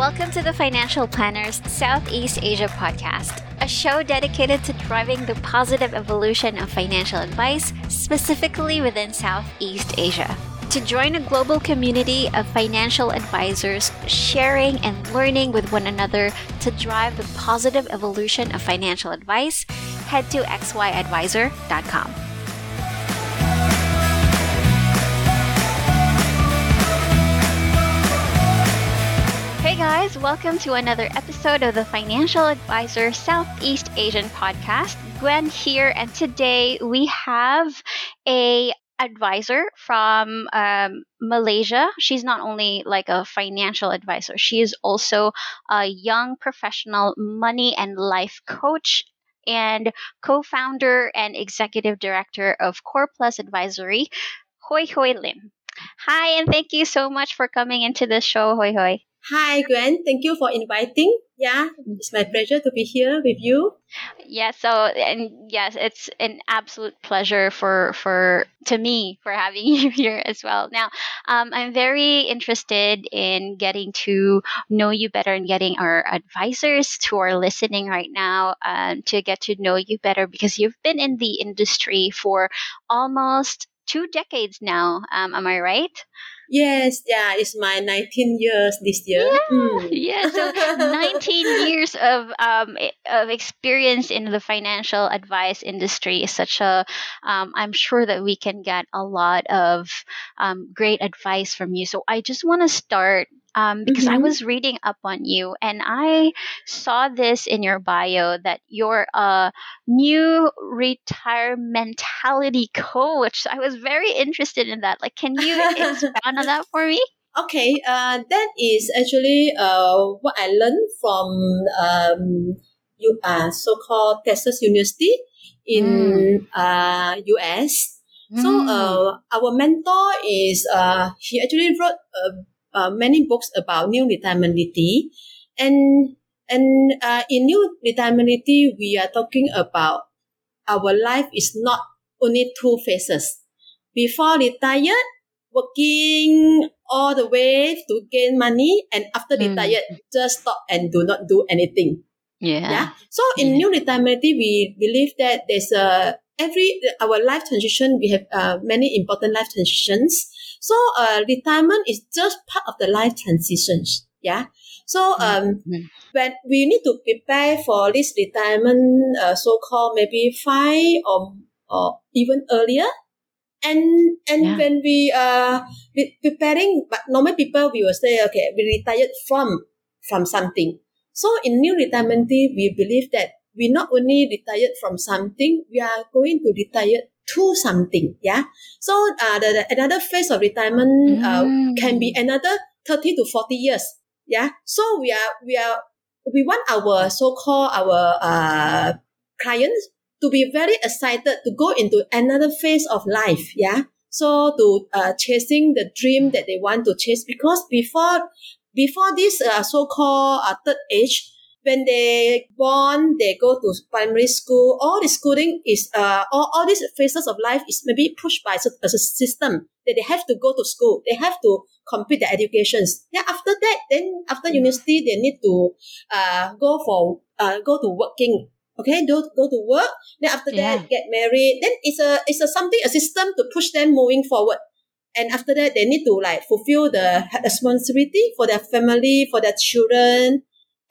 Welcome to the Financial Planners Southeast Asia podcast, a show dedicated to driving the positive evolution of financial advice, specifically within Southeast Asia. To join a global community of financial advisors sharing and learning with one another to drive the positive evolution of financial advice, head to xyadvisor.com. guys, welcome to another episode of the Financial Advisor Southeast Asian podcast. Gwen here, and today we have a advisor from um, Malaysia. She's not only like a financial advisor, she is also a young professional money and life coach and co-founder and executive director of Core Plus Advisory, Hoi Hoi Lim. Hi, and thank you so much for coming into the show, Hoi Hoi. Hi, Gwen. Thank you for inviting. Yeah, it's my pleasure to be here with you. Yeah, so and yes, it's an absolute pleasure for for to me for having you here as well. Now, um, I'm very interested in getting to know you better and getting our advisors who are listening right now um, to get to know you better because you've been in the industry for almost two decades now. Um, am I right? Yes, yeah, it's my 19 years this year. Yeah, Mm. yeah. So 19 years of um of experience in the financial advice industry is such a um, I'm sure that we can get a lot of um, great advice from you. So I just want to start um, because I Mhm. was reading up on you and I saw this in your bio that you're a new retirementality coach. I was very interested in that. Like, can you expound on that for me? Okay, uh, that is actually uh, what I learned from um, you, uh, so-called Texas University in uh, US. So Mm. uh, our mentor is uh, he actually wrote uh, uh, many books about new retirementality, and and uh, in new retirementality we are talking about our life is not only two phases. Before retired, working all the way to gain money, and after Mm. retired, just stop and do not do anything. yeah. Yeah. So in new retirement, we believe that there's a every our life transition. We have uh, many important life transitions. So uh, retirement is just part of the life transitions. Yeah. So um, Mhm. when we need to prepare for this retirement, uh, so called maybe five or or even earlier. And and Yeah. when we uh preparing, but normal people we will say okay, we retired from from something. So in new retirement, we believe that we not only retired from something, we are going to retire to something. Yeah. So uh, the, the another phase of retirement uh, Mm. can be another thirty to forty years. Yeah. So we are we are we want our so called our uh clients to be very excited to go into another phase of life. Yeah. So to uh, chasing the dream that they want to chase because before before this uh, so-called uh, third age, when they born, they go to primary school. All the schooling is uh, all, all these phases of life is maybe pushed by a system that they have to go to school. They have to complete their educations. Then after that, then after university, they need to uh, go for uh, go to working. Okay, do, go to work. Then after Yeah. that, get married. Then it's a it's a something a system to push them moving forward. And after that, they need to like fulfill the responsibility for their family, for their children.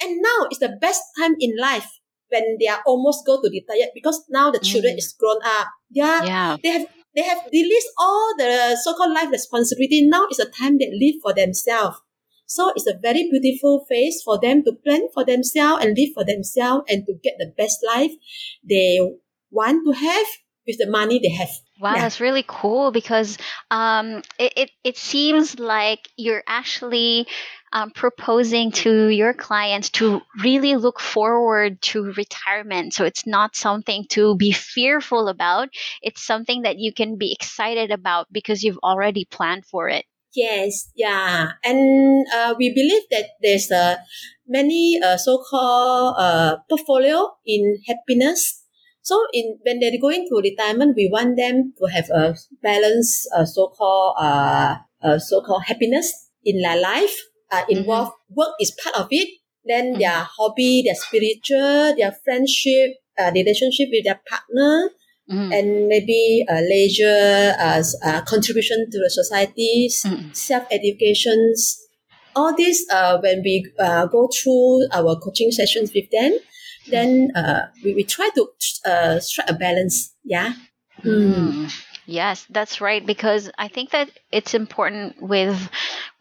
And now is the best time in life when they are almost go to retire because now the children Mm. is grown up. Yeah, Yeah. they have they have released all the so-called life responsibility. Now is the time they live for themselves. So it's a very beautiful phase for them to plan for themselves and live for themselves and to get the best life they want to have with the money they have. Wow, Yeah. that's really cool because um, it, it, it seems like you're actually um, proposing to your clients to really look forward to retirement. So it's not something to be fearful about, it's something that you can be excited about because you've already planned for it. Yes, yeah, and uh, we believe that there's uh, many uh, so-called uh, portfolio in happiness. So in when they're going to retirement, we want them to have a balanced uh, so-called uh, uh, so-called happiness in their life. Uh, involved. Work is part of it. Then their hobby, their spiritual, their friendship, uh, relationship with their partner, Mhm. and maybe uh, leisure, uh, s- uh, contribution to the society, Mm. self educations. All this, uh, when we uh, go through our coaching sessions with them, then uh, we, we try to uh, strike a balance. Yeah. Mm. Yes, that's right. Because I think that it's important with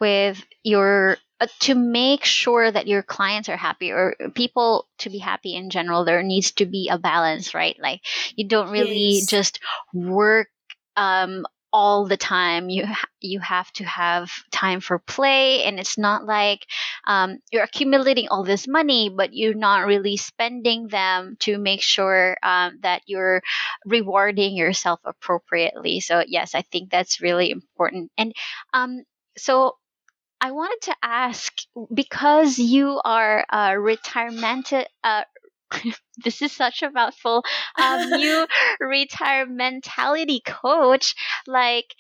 with your uh, to make sure that your clients are happy or people to be happy in general. There needs to be a balance, right? Like you don't really Yes. just work um, all the time. You ha- you have to have time for play, and it's not like um, you're accumulating all this money, but you're not really spending them to make sure um, that you're rewarding yourself appropriately. So yes, I think that's really important. And um, so I wanted to ask because you are a retirement. Uh, this is such a mouthful. Um, you retirementality coach. Like,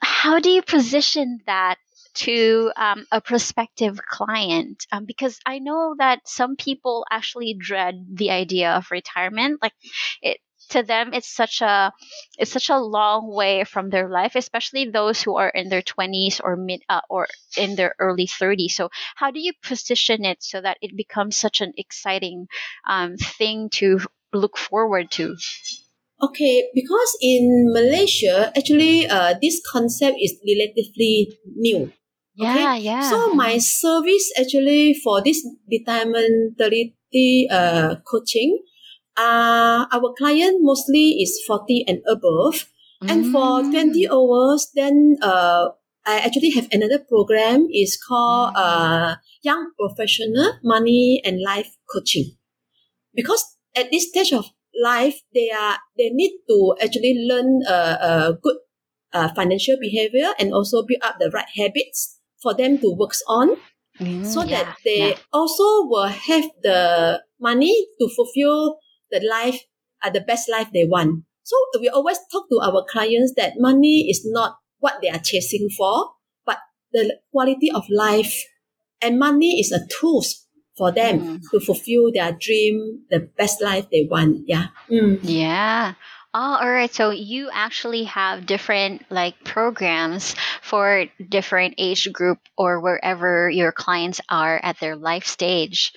how do you position that to um, a prospective client? Um, because I know that some people actually dread the idea of retirement. Like, it to them, it's such a it's such a long way from their life, especially those who are in their twenties or mid uh, or in their early thirties. So, how do you position it so that it becomes such an exciting um, thing to look forward to? Okay, because in Malaysia, actually, uh, this concept is relatively new. Yeah, yeah. So my service actually for this retirement 30 uh, coaching, uh, our client mostly is 40 and above. And for Mm. 20 hours, then uh, I actually have another program is called uh, Young Professional Money and Life Coaching. Because at this stage of life, they are they need to actually learn uh, uh, good uh, financial behavior and also build up the right habits for them to work on Mm, so yeah, that they yeah. also will have the money to fulfill the life uh, the best life they want so we always talk to our clients that money is not what they are chasing for but the quality of life and money is a tool for them Mhm. to fulfill their dream the best life they want yeah Mm. Yeah. Oh, all right. So you actually have different like programs for different age group or wherever your clients are at their life stage.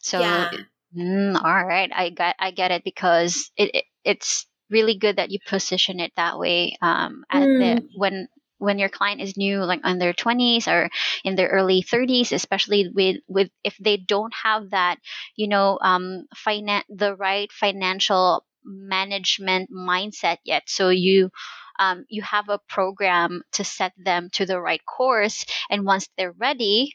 So, yeah mm, all right, I got I get it because it, it it's really good that you position it that way. Um, at the Mm. when when your client is new, like in their twenties or in their early thirties, especially with with if they don't have that you know um finan- the right financial management mindset yet so you um, you have a program to set them to the right course and once they're ready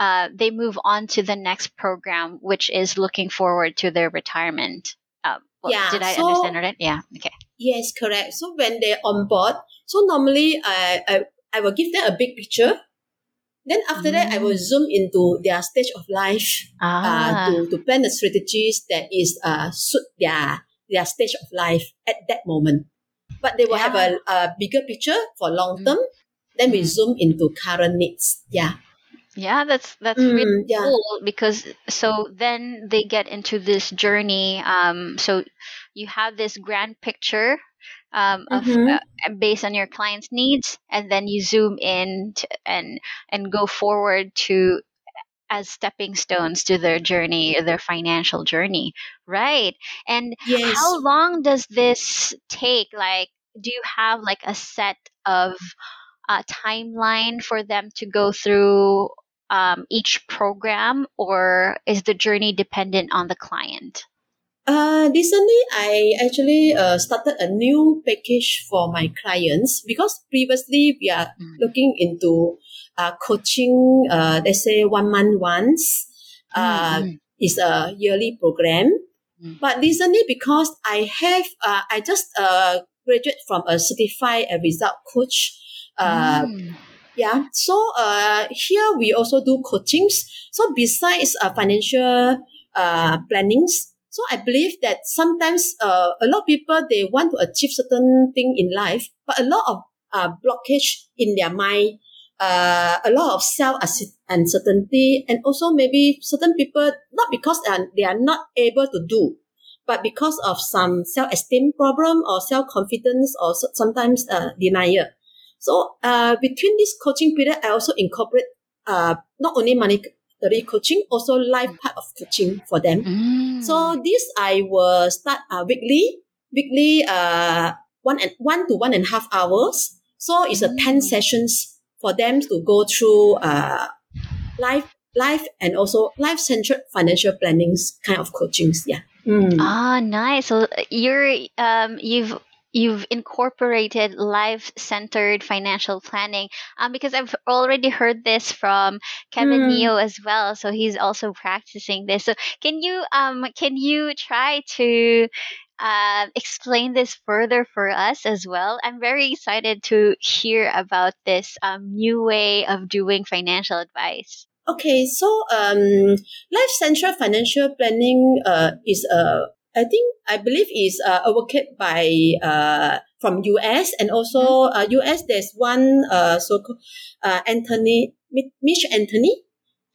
uh, they move on to the next program which is looking forward to their retirement uh, well, Yeah, did i so- understand right yeah okay Yes, correct. So when they're on board, so normally I, I, I will give them a big picture. Then after that, I will zoom into their stage of life ah uh, to, to plan the strategies that is uh, suit their, their stage of life at that moment. But they will have a, a bigger picture for long term. Then we Mm. zoom into current needs. Yeah. Yeah that's that's Mm, really yeah. cool because so then they get into this journey um so you have this grand picture um of Mhm. uh, based on your client's needs and then you zoom in to, and and go forward to as stepping stones to their journey their financial journey right and Yes. how long does this take like do you have like a set of uh, timeline for them to go through um, each program or is the journey dependent on the client Uh, recently, I actually uh, started a new package for my clients because previously we are Mm. looking into uh, coaching, uh, let's say one month once. Uh, Mm, is a yearly program. Mm. But recently, because I have, uh, I just uh, graduate from a certified uh, result coach. Uh, mm. Yeah. So uh, here we also do coachings. So besides uh, financial uh, plannings, so I believe that sometimes uh, a lot of people they want to achieve certain thing in life, but a lot of uh, blockage in their mind uh, a lot of self uncertainty, and also maybe certain people not because they are, they are not able to do, but because of some self esteem problem or self confidence or sometimes uh, denial. So uh, between this coaching period, I also incorporate uh, not only monetary coaching, also life part of coaching for them. Mm. So this I will start uh, weekly, weekly uh, one and one to one and a half hours. So it's a ten Mm. sessions for them to go through uh, life, life and also life centered financial plannings kind of coachings. Yeah. Mm. Ah, nice. So uh, you're um you've you've incorporated life centered financial planning um because I've already heard this from Kevin Mm. Neo as well. So he's also practicing this. So can you um can you try to uh, explain this further for us as well? I'm very excited to hear about this um, new way of doing financial advice. Okay, so um, Life Central Financial Planning uh, is uh, I think I believe is uh, advocated by uh, from US and also uh, US. There's one uh, so called uh, Anthony Mi- Mitch Anthony.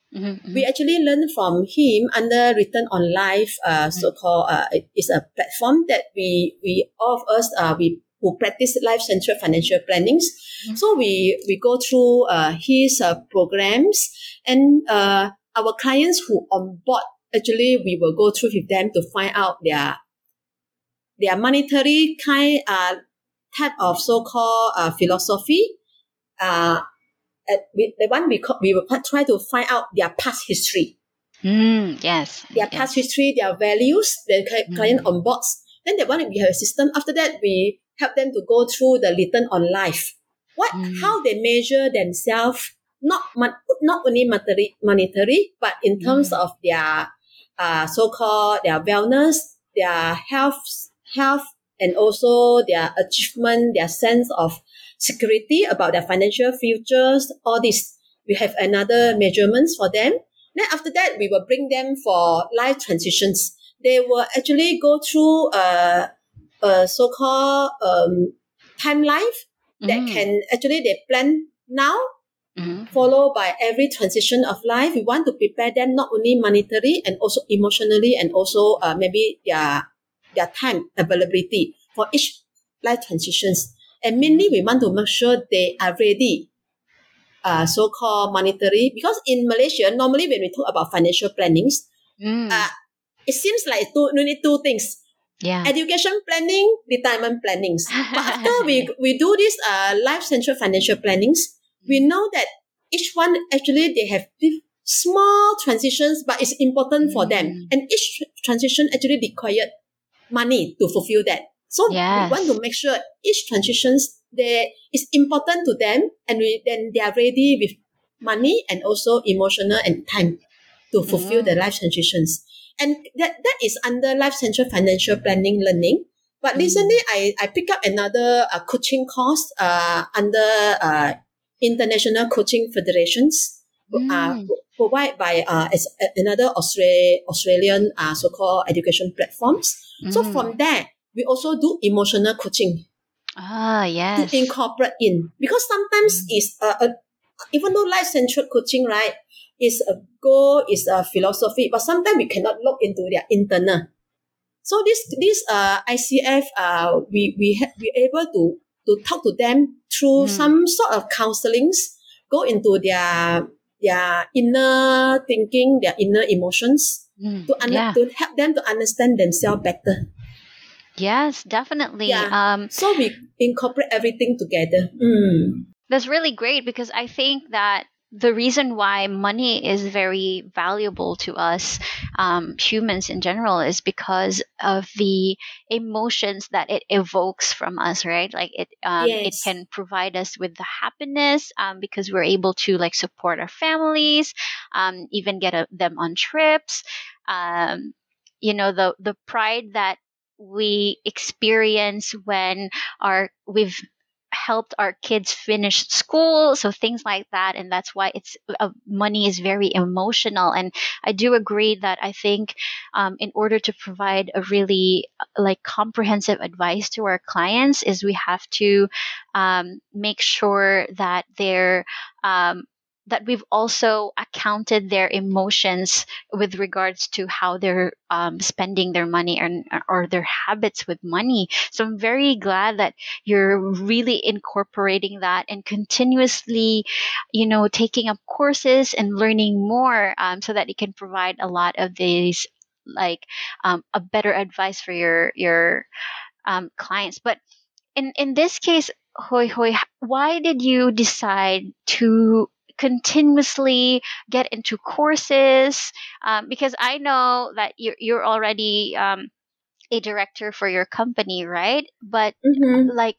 Mhm, mhm. We actually learned from him under Return on Life. Uh, so called uh, it is a platform that we we all of us uh, we who practice life central financial plannings. Mhm. So we we go through uh, his uh, programs and uh, our clients who on board actually we will go through with them to find out their their monetary kind uh, type of so called uh, philosophy. Uh, at, we, the one we call, we will try to find out their past history Mm, yes. their yes. past history, their values, the cli- Mm. client on boards. Then the one we have a system. After that, we help them to go through the return on life. What, Mm. how they measure themselves, not not only monetary, monetary, but in terms Mm. of their uh, so-called their wellness, their health, health, and also their achievement, their sense of security about their financial futures. All this, we have another measurements for them. Then after that, we will bring them for life transitions. They will actually go through a, a so-called um, time life that Mm, can actually they plan now, mhm. followed by every transition of life. We want to prepare them not only monetary and also emotionally and also uh, maybe their their time availability for each life transitions. And mainly, we want to make sure they are ready uh, so-called monetary because in Malaysia normally when we talk about financial plannings Mm, uh, it seems like two, need two things yeah. education planning retirement plannings but after we we do this uh, life central financial plannings we know that each one actually they have small transitions but it's important for them Mm. and each transition actually required money to fulfill that so Yes. we want to make sure each transitions they is important to them and we then they are ready with money and also emotional and time to fulfill the life transitions and that that is under life central financial planning learning but Mm. recently I, I pick up another uh, coaching course uh, under uh, international coaching federations uh, Mm. provided by uh, as another Austra- Australian uh, so-called education platforms. So Mm. from there, we also do emotional coaching ah yes. to incorporate in because sometimes Mm. it's a, a even though life centered coaching right is a goal is a philosophy but sometimes we cannot look into their internal so this this uh ICF uh we we ha- we able to to talk to them through Mm. some sort of counselings go into their their inner thinking their inner emotions Mm, to under, yeah. to help them to understand themselves better Yes, definitely. Yeah. Um, so we incorporate everything together mm. that's really great because I think that the reason why money is very valuable to us um, humans in general is because of the emotions that it evokes from us right? Like it um, it can provide us with the happiness um, because we're able to like support our families um, even get a, them on trips. Um, you know the the pride that we experience when our we've helped our kids finish school so things like that and that's why it's uh, money is very emotional and i do agree that i think um, in order to provide a really uh, like comprehensive advice to our clients is we have to um, make sure that they're um, that we've also accounted their emotions with regards to how they're um, spending their money and or their habits with money. So I'm very glad that you're really incorporating that and continuously, you know, taking up courses and learning more um, so that you can provide a lot of these like um, a better advice for your your um, clients. But in in this case, Hoi Hoi, why did you decide to continuously get into courses um, because I know that you're, you're already um, a director for your company, right? But Mm-hmm. like,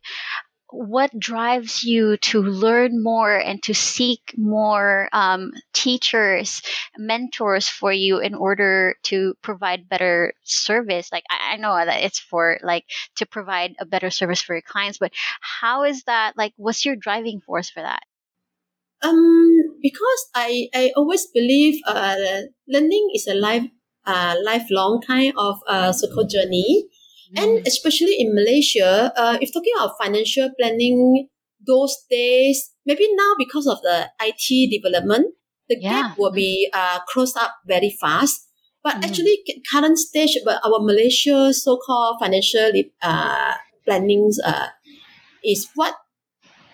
what drives you to learn more and to seek more um, teachers, mentors for you in order to provide better service? Like, I, I know that it's for like to provide a better service for your clients, but how is that? Like, what's your driving force for that? Um, because I, I always believe uh, learning is a life uh, lifelong kind of uh, so-called journey. And especially in Malaysia, uh, if talking about financial planning, those days, maybe now because of the IT development, the Yeah. gap will be uh, closed up very fast. But Mhm. actually, current stage, but our Malaysia so-called financial uh, plannings uh, is what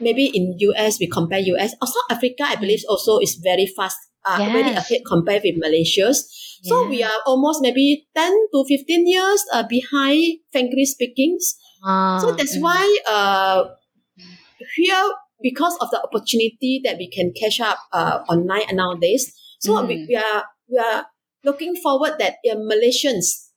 maybe in US we compare US. Or South Africa, I believe also is very fast, uh, Yes. ahead compared with Malaysia's. So we are almost maybe 10 to 15 years uh, behind, frankly speaking. So Ah, that's mm. why uh, here, because of the opportunity that we can catch up uh, online nowadays, so we, Mm. we are we are looking forward that uh, Malaysians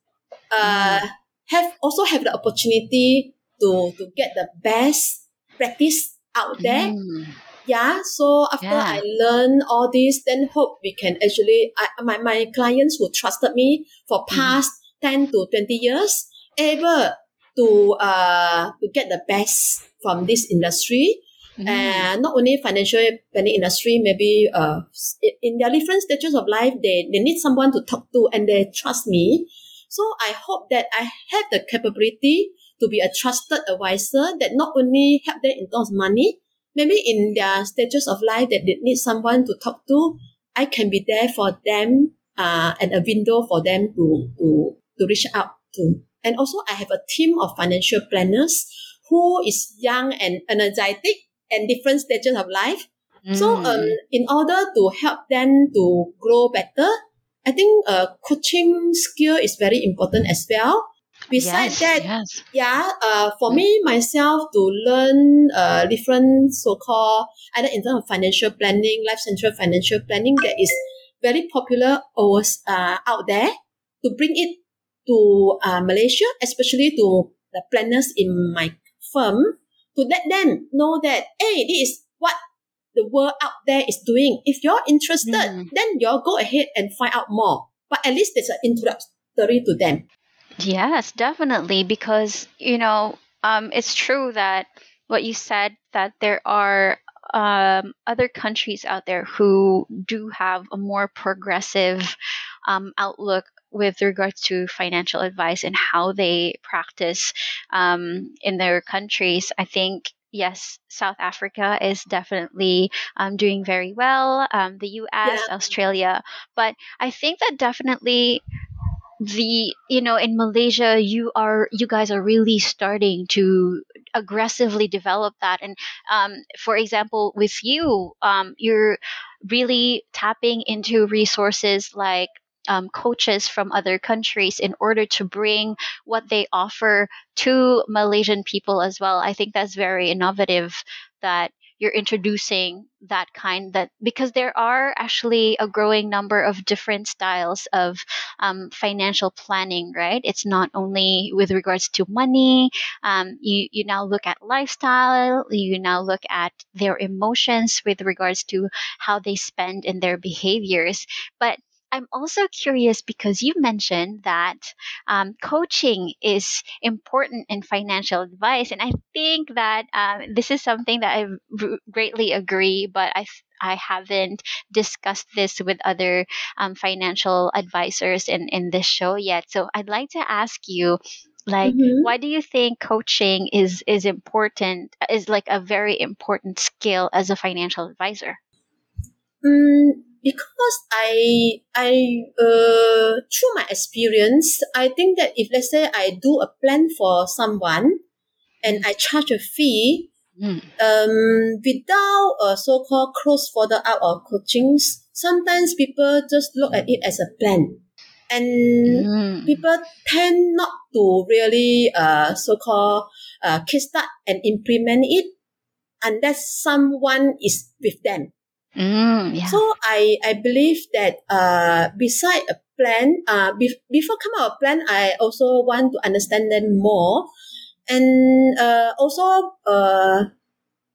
uh, have also have the opportunity to to get the best practice out there Mm. yeah so after Yeah. i learn all this then hope we can actually I, my, my clients who trusted me for Mm-hmm. past 10 to 20 years able to uh to get the best from this industry Mm. and not only financial planning industry maybe uh in- in their different stages of life they, they need someone to talk to and they trust me so i hope that i have the capability to be a trusted advisor that not only help them in terms of money maybe in their stages of life that they need someone to talk to i can be there for them uh, and a window for them to, to, to reach out to and also i have a team of financial planners who is young and energetic and different stages of life. So um, Mm. in order to help them to grow better, I think uh, coaching skill is very important as well. Besides yes, that, yes. yeah, uh, for me myself to learn uh, different so-called either in terms of financial planning, life central financial planning that is very popular over, uh, out there to bring it to uh, Malaysia, especially to the planners in my firm, to let them know that hey, this is what the world out there is doing. If you're interested, Mm. then you'll go ahead and find out more. But at least there's an introductory to them. Yes, definitely. Because, you know, um, it's true that what you said, that there are um, other countries out there who do have a more progressive um, outlook with regards to financial advice and how they practice um, in their countries. I think. Yes, South Africa is definitely um, doing very well. Um, the U.S., Yeah. Australia, but I think that definitely the you know in malaysia you are you guys are really starting to aggressively develop that. And um, for example with you um, you're really tapping into resources like um, coaches from other countries in order to bring what they offer to malaysian people as well. I think that's very innovative that you're introducing that kind that because there are actually a growing number of different styles of um, financial planning, right? It's not only with regards to money. Um, you you now look at lifestyle. You now look at their emotions with regards to how they spend and their behaviors. But I'm also curious because you mentioned that um, coaching is important in financial advice, and I think that um, this is something that I r- greatly agree. But I I haven't discussed this with other um, financial advisors in in this show yet. So I'd like to ask you like Mhm. why do you think coaching is is important is like a very important skill as a financial advisor Mm, because I I uh through my experience, I think that if let's say I do a plan for someone and I charge a fee, Mm. um without a so called close follow up or coachings, sometimes people just look at it as a plan. And Mm. people tend not to really uh so called uh kickstart and implement it unless someone is with them. Mm, yeah. So I I believe that uh beside a plan uh be- before come out a plan I also want to understand them more and uh also uh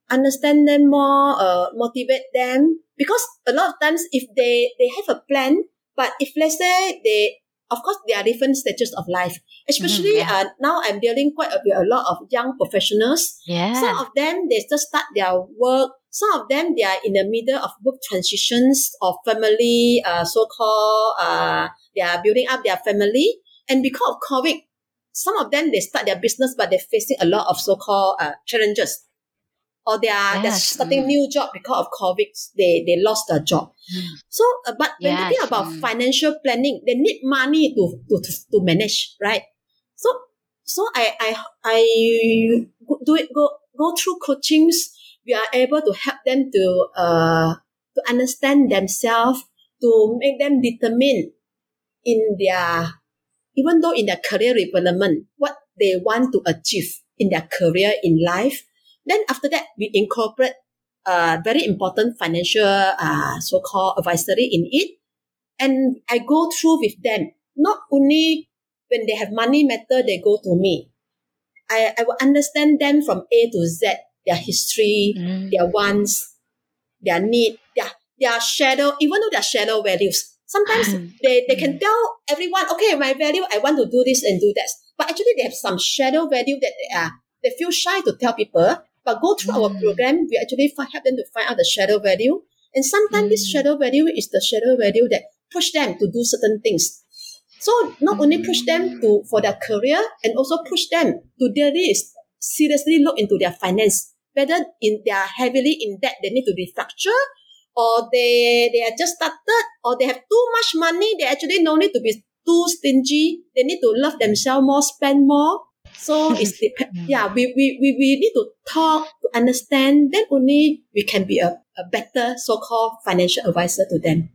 understand them more uh motivate them because a lot of times if they they have a plan but if let's say they of course there are different stages of life especially yeah. uh now I'm dealing quite a, a lot of young professionals yeah. some of them they just start their work. Some of them they are in the middle of work transitions or family, uh, so called, uh, they are building up their family. And because of COVID, some of them they start their business, but they're facing a lot of so called uh, challenges. Or they are they're starting mm. new job because of COVID. They they lost their job. Mm. So, uh, but when Yes, talking about mm. financial planning, they need money to to to, to manage, right? So so I I I do it go go through coachings. We are able to help them to uh to understand themselves, to make them determine in their even though in their career development what they want to achieve in their career in life. Then after that, we incorporate uh, very important financial uh, so-called advisory in it. And I go through with them. Not only when they have money matter, they go to me. I, I will understand them from A to Z, their history, Mm. their wants, their need, their, their shadow, even though their shadow values. Sometimes they, they can tell everyone, okay, my value, I want to do this and do that. But actually they have some shadow value that they are, they feel shy to tell people. But go through our Mm. program, we actually help them to find out the shadow value. And sometimes this Mm. shadow value is the shadow value that push them to do certain things. So not only push them to for their career and also push them to really seriously look into their finance. Whether in they are heavily in debt, they need to be structured, or they they are just started, or they have too much money, they actually no need to be too stingy. They need to love themselves more, spend more. So it's dep- yeah, we, we, we, we need to talk to understand, then only we can be a, a better so-called financial advisor to them.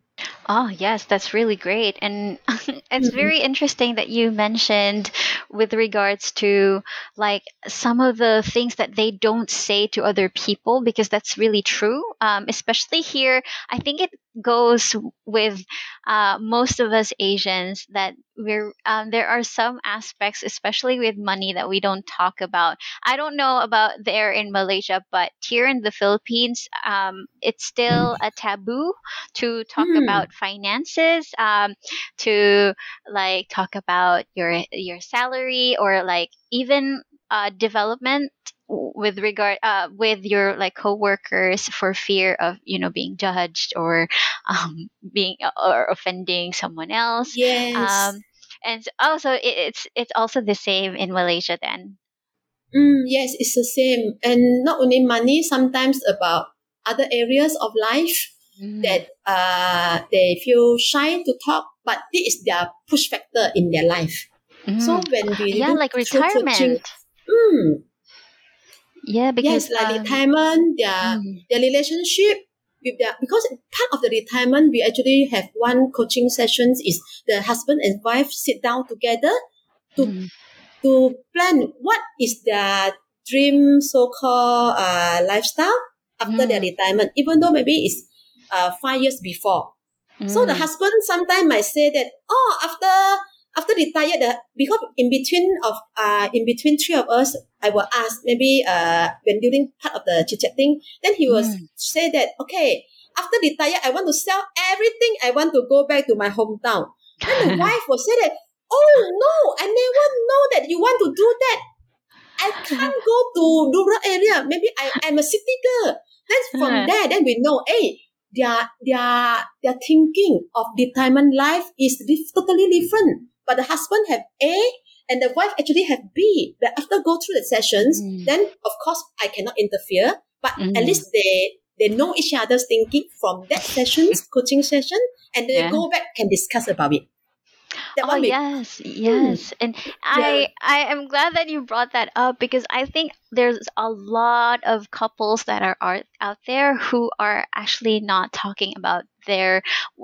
Oh, yes, that's really great. And it's Mhm. very interesting that you mentioned with regards to like some of the things that they don't say to other people because that's really true. Um, especially here, I think it goes with uh, most of us Asians that we're um, there are some aspects, especially with money, that we don't talk about. I don't know about there in Malaysia, but here in the Philippines, um, it's still a taboo to talk Mm. about finances um, to like talk about your your salary or like even uh, development with regard uh, with your like coworkers for fear of you know being judged or um, being or offending someone else Yes. um, and also it's it's also the same in Malaysia then Mm, yes, it's the same. And not only money, sometimes about other areas of life that uh, they feel shy to talk, but this is their push factor in their life. So Mm. when we yeah look like through coaching- mm, yeah because yes, like um, retirement, their mm, their relationship with their because part of the retirement we actually have one coaching sessions is the husband and wife sit down together to mm, to plan what is their dream so-called uh, lifestyle after their Mm. retirement, even though maybe it's uh, five years before. So the mm. husband sometimes might say that, oh, after after retired, the, because in between of uh in between three of us, I will ask maybe uh when during part of the chit chatting, then he will Mm. say that okay, after retire, I want to sell everything. I want to go back to my hometown. Then the wife will say that, oh no, I never know that you want to do that. I can't go to rural area. Maybe I am a city girl. Then from there, then we know, hey, their their their thinking of retirement life is dif- totally different. But the husband have A and the wife actually have B. But after go through the sessions, Mm. then of course I cannot interfere. But Mm. at least they they know each other's thinking from that sessions, coaching session, and they Yeah. go back can discuss about it. That Oh yes, yes, and I I am glad that you brought that up because I think there's a lot of couples that are, are out there who are actually not talking about their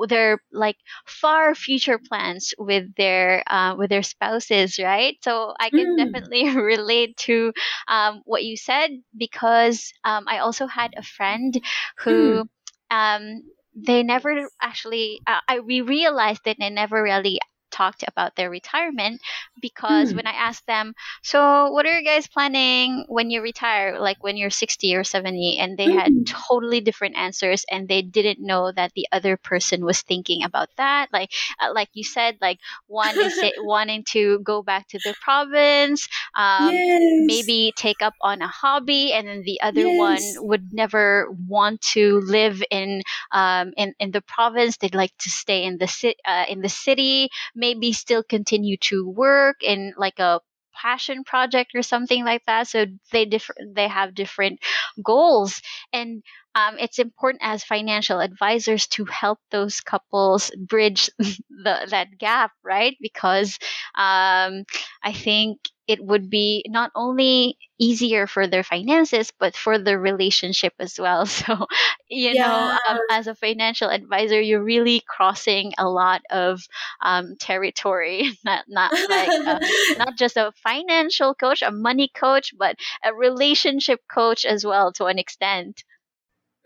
their like far future plans with their uh, with their spouses, right? So I can Mm. definitely relate to um, what you said because um, I also had a friend who um, they never actually uh, I we realized that they never really talked about their retirement because Mm. when I asked them, so what are you guys planning when you retire, like when you're 60 or 70? And they had Mm. totally different answers and they didn't know that the other person was thinking about that. Like, uh, like you said, like one is say- wanting to go back to the province, um, yes. maybe take up on a hobby and then the other Yes. one would never want to live in um in, in the province they'd like to stay in the city uh, in the city maybe still continue to work in like a passion project or something like that so they different they have different goals. And um, it's important as financial advisors to help those couples bridge the, that gap right? Because um, i think it would be not only easier for their finances but for their relationship as well so you know um, as a financial advisor you're really crossing a lot of um, territory not not like uh, not just a financial coach a money coach but a relationship coach as well to an extent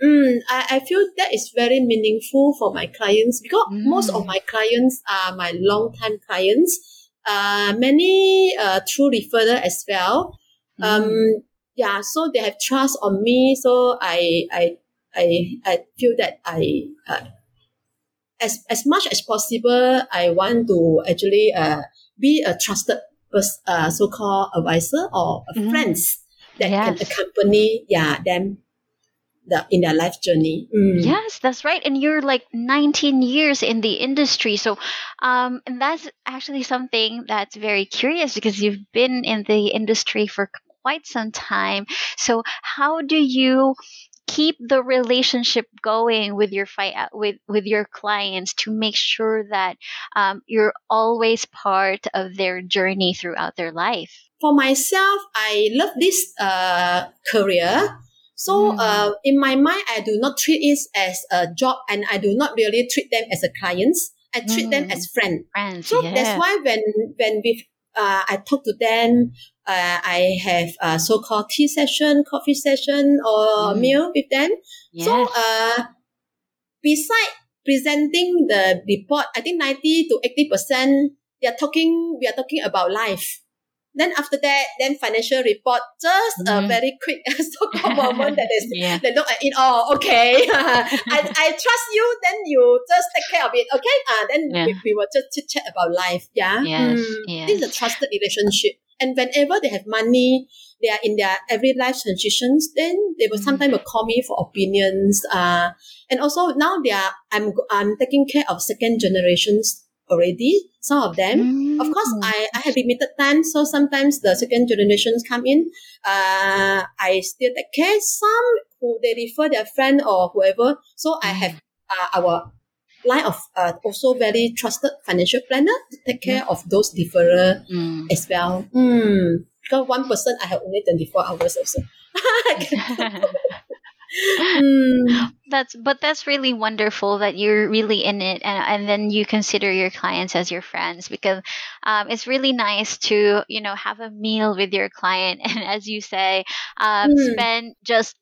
Mm, I, I feel that is very meaningful for my clients because most of Mm. my clients are my long time clients. Uh, many uh, through referral as well. Um, Mm. yeah, so they have trust on me. So I I I, I feel that I uh, as as much as possible I want to actually uh, be a trusted pers- uh, so called advisor or a Mm. friends that can accompany yeah them the in their life journey. Mm. Yes, that's right. And you're like 19 years in the industry. So, um, and that's actually something that's very curious because you've been in the industry for quite some time. So, how do you keep the relationship going with your fight with with your clients to make sure that um, you're always part of their journey throughout their life? For myself, I love this uh, career. So Mm. uh, in my mind, I do not treat it as a job, and I do not really treat them as a clients. I treat them Mm. as friends. Friends, So yeah. that's why when when we uh, I talk to them, uh, I have a so-called tea session, coffee session, or Mm. meal with them. yes. So uh, beside presenting the report, I think ninety to eighty percent we are talking we are talking about life. Then after that, then financial report, just a Mhm. very quick so-called moment that is yeah. they look at it. Oh, okay. I, I trust you. Then you just take care of it. Okay. Uh, then Yeah. we, we will just chit chat about life. Yeah. Yes, Mm. This is a trusted relationship. And whenever they have money, they are in their every life transitions, then they will Mhm. sometimes will call me for opinions. Uh, and also now they are, I'm, I'm taking care of second generations already. Some of them. Of course, Mm. I, I have limited time, so sometimes the second generations come in. Uh, I still take care. Some who they refer their friend or whoever. So I Mm. have uh, our line of uh, also very trusted financial planner to take care of those deferral Mm. as well. Mm. Because one person I have only 24 hours also. mm. that's but that's really wonderful that you're really in it and, and then you consider your clients as your friends because um, it's really nice to you know have a meal with your client and as you say um, Mm. spend just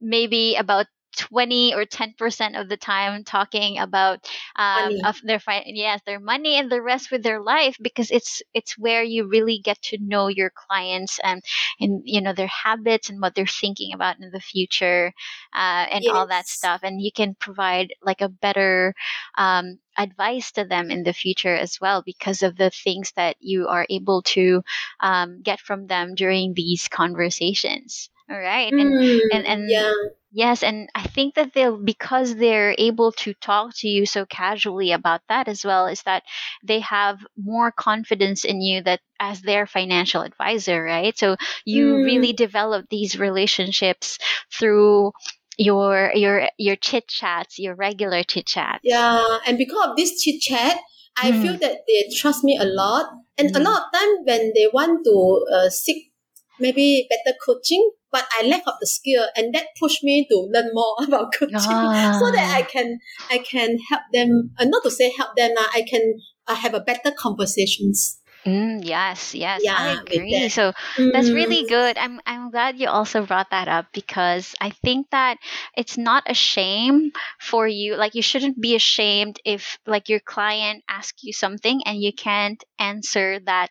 maybe about 20 or 10% of the time talking about um, of their fi- yes their money and the rest with their life because it's it's where you really get to know your clients and and you know their habits and what they're thinking about in the future uh, and all that stuff. And you can provide like a better um, advice to them in the future as well because of the things that you are able to um, get from them during these conversations. All right and Mm, and and yeah. Yes, and I think that they'll because they're able to talk to you so casually about that as well is that they have more confidence in you that as their financial advisor, right? So you Mm. really develop these relationships through your your your chit chats, your regular chit chats. Yeah, and because of this chit chat, I Mm. feel that they trust me a lot. And a Mm. lot of time when they want to uh, seek maybe better coaching, but I lack of the skill, and that pushed me to learn more about coaching, so that I Ah. can I can help them. Uh, not to say help them, uh, I can uh, have a better conversations. Mm, yes, yes, I Yeah, with agree. that. So That's Mm, really good. I'm I'm glad you also brought that up because I think that it's not a shame for you. Like you shouldn't be ashamed if like your client asks you something and you can't answer that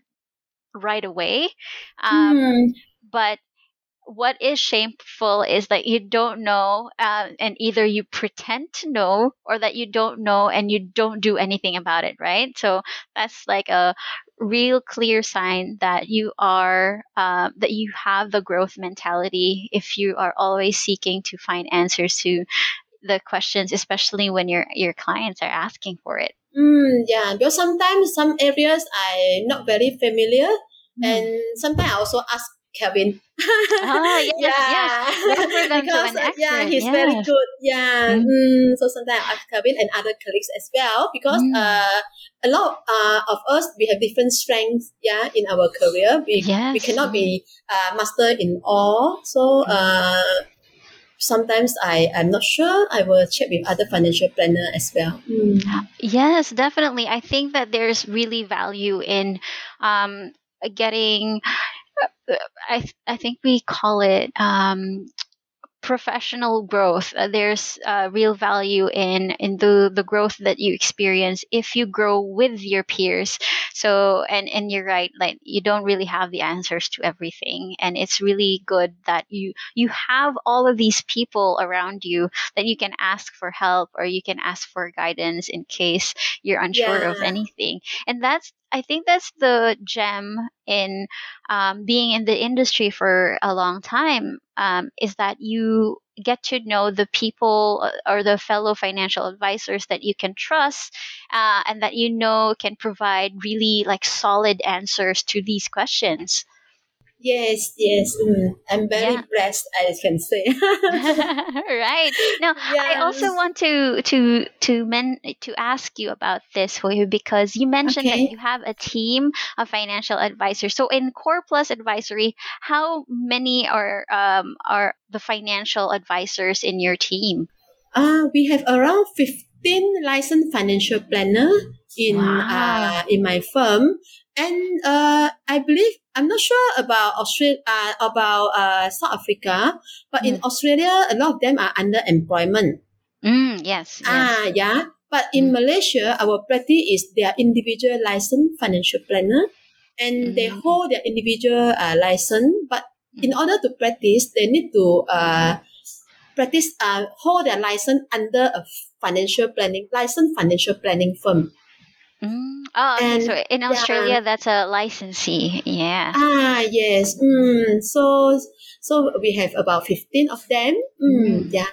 right away. Um, mm, but what is shameful is that you don't know uh, and either you pretend to know or that you don't know and you don't do anything about it right so that's like a real clear sign that you are uh, that you have the growth mentality if you are always seeking to find answers to the questions especially when your your clients are asking for it mm, yeah, because sometimes some areas I'm not very familiar, Mm. and sometimes I also ask Kevin. Ah, yes, yes. Them to because uh, yeah, he's very good. Yeah, Mm. mm, so sometimes I ask Kevin and other colleagues as well because Mm. uh, a lot uh, of us we have different strengths. Yeah, in our career, we we cannot be uh, master in all. So uh, sometimes I I'm not sure. I will check with other financial planner as well. Mm. Yes, definitely. I think that there's really value in um, getting. I th- I think we call it um, professional growth. Uh, there's uh, real value in in the the growth that you experience if you grow with your peers. So and and you're right, like you don't really have the answers to everything, and it's really good that you you have all of these people around you that you can ask for help or you can ask for guidance in case you're unsure of anything. And that's I think that's the gem in um, being in the industry for a long time um, is that you get to know the people uh, or the fellow financial advisors that you can trust uh, and that you know can provide really like solid answers to these questions. Yes, yes. Mm. I'm very Yeah. blessed, I can say. right. Now, I also want to to to men to ask you about this for you because you mentioned Okay. that you have a team of financial advisors. So in Core Plus Advisory, how many are um are the financial advisors in your team? Uh, we have around 15 licensed financial planner in Wow. uh, in my firm. And uh, I believe, I'm not sure about Australia, uh, about uh, South Africa, but in Australia, a lot of them are under employment. Mm, yes. Yes. Ah, yeah. But in Mm. Malaysia, our practice is they are individual licensed financial planner and they Mm. hold their individual uh, license. But in order to practice, they need to uh, practice uh, hold their license under a financial planning licensed financial planning firm. Mm. Oh, okay. And So in yeah. Australia, that's a licensee. Yeah. Ah, yes. Mm, so so we have about fifteen of them. Mm, Mm. yeah.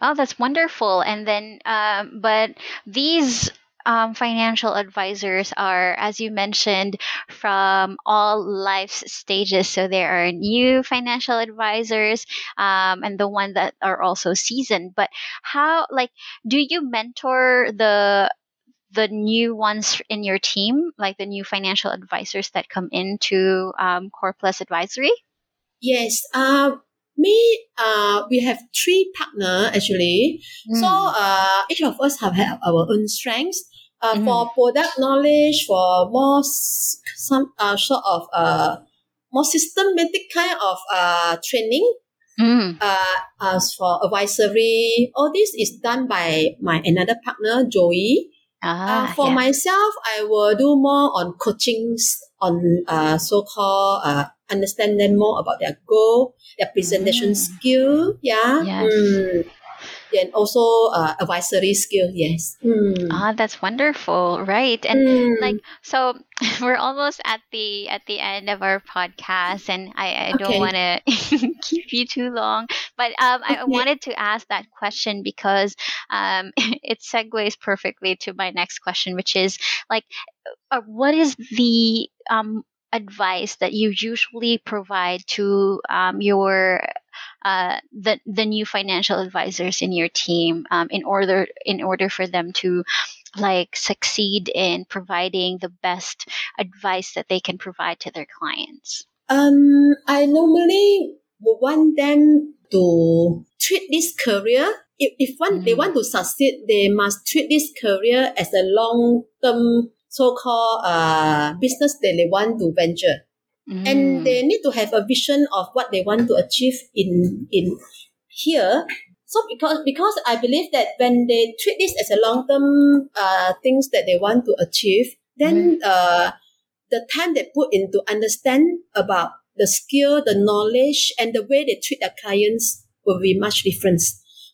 Oh, that's wonderful. And then, um, but these um, financial advisors are, as you mentioned, from all life's stages. So there are new financial advisors um, and the one that are also seasoned. But how, like, do you mentor the the new ones in your team, like the new financial advisors that come into um, Core Plus Advisory? Yes. Uh, me. Uh, we have three partner actually. So Mm. uh, each of us have, have our own strengths. Uh, Mm. for product knowledge, for more s- some uh, sort of uh more systematic kind of uh training. Mm. Uh, as for advisory, all this is done by my another partner, Joey. Ah, Uh, for yeah. myself, I will do more on coachings on uh, so-called uh, understand them more about their goal, their presentation Mm. skill, yeah, Yes. Mm. And also uh, advisory skill, yes. Mm. Ah, that's wonderful, right? And Mm. like so we're almost at the at the end of our podcast and i, I don't want to keep you too long but um, I, I wanted to ask that question because um, it segues perfectly to my next question which is like uh, what is the um, advice that you usually provide to um, your uh, the the new financial advisors in your team um, in order in order for them to like succeed in providing the best advice that they can provide to their clients. Um, I normally want them to treat this career. If, if one they Mm. want to succeed, they must treat this career as a long term so-called uh, business that they want to venture. Mm. and they need to have a vision of what they want to achieve in in here. So because because i believe that when they treat this as a long term uh things that they want to achieve then uh the time they put into understand about the skill the knowledge and the way they treat their clients will be much different.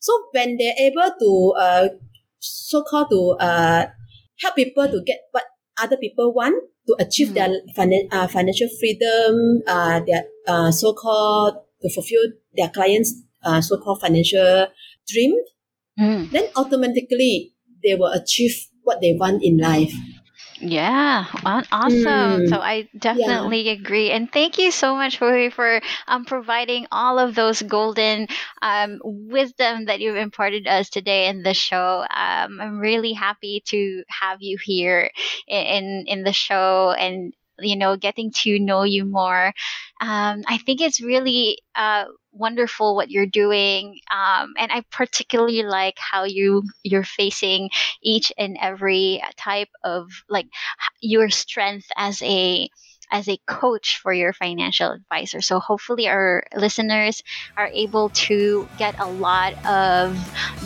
So when they're able to uh so called to uh help people to get what other people want to achieve Mm. their finan- uh, financial freedom, uh, their uh, so-called to fulfill their clients' uh, so-called financial dream, Mm. then automatically they will achieve what they want in life. Yeah, awesome. Mm. So I definitely agree, and thank you so much for for um, providing all of those golden um, wisdom that you've imparted us today in the show. Um, I'm really happy to have you here in, in the show and you know getting to know you more. Um, I think it's really uh, wonderful what you're doing, um, and I particularly like how you you're facing each and every type of like your strength as a as a coach for your financial advisor. So hopefully our listeners are able to get a lot of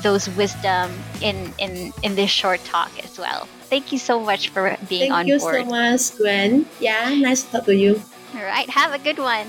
those wisdom in in in this short talk as well. Thank you so much for being Thank on you so much, Gwen. Yeah, nice to talk to you. All right, have a good one.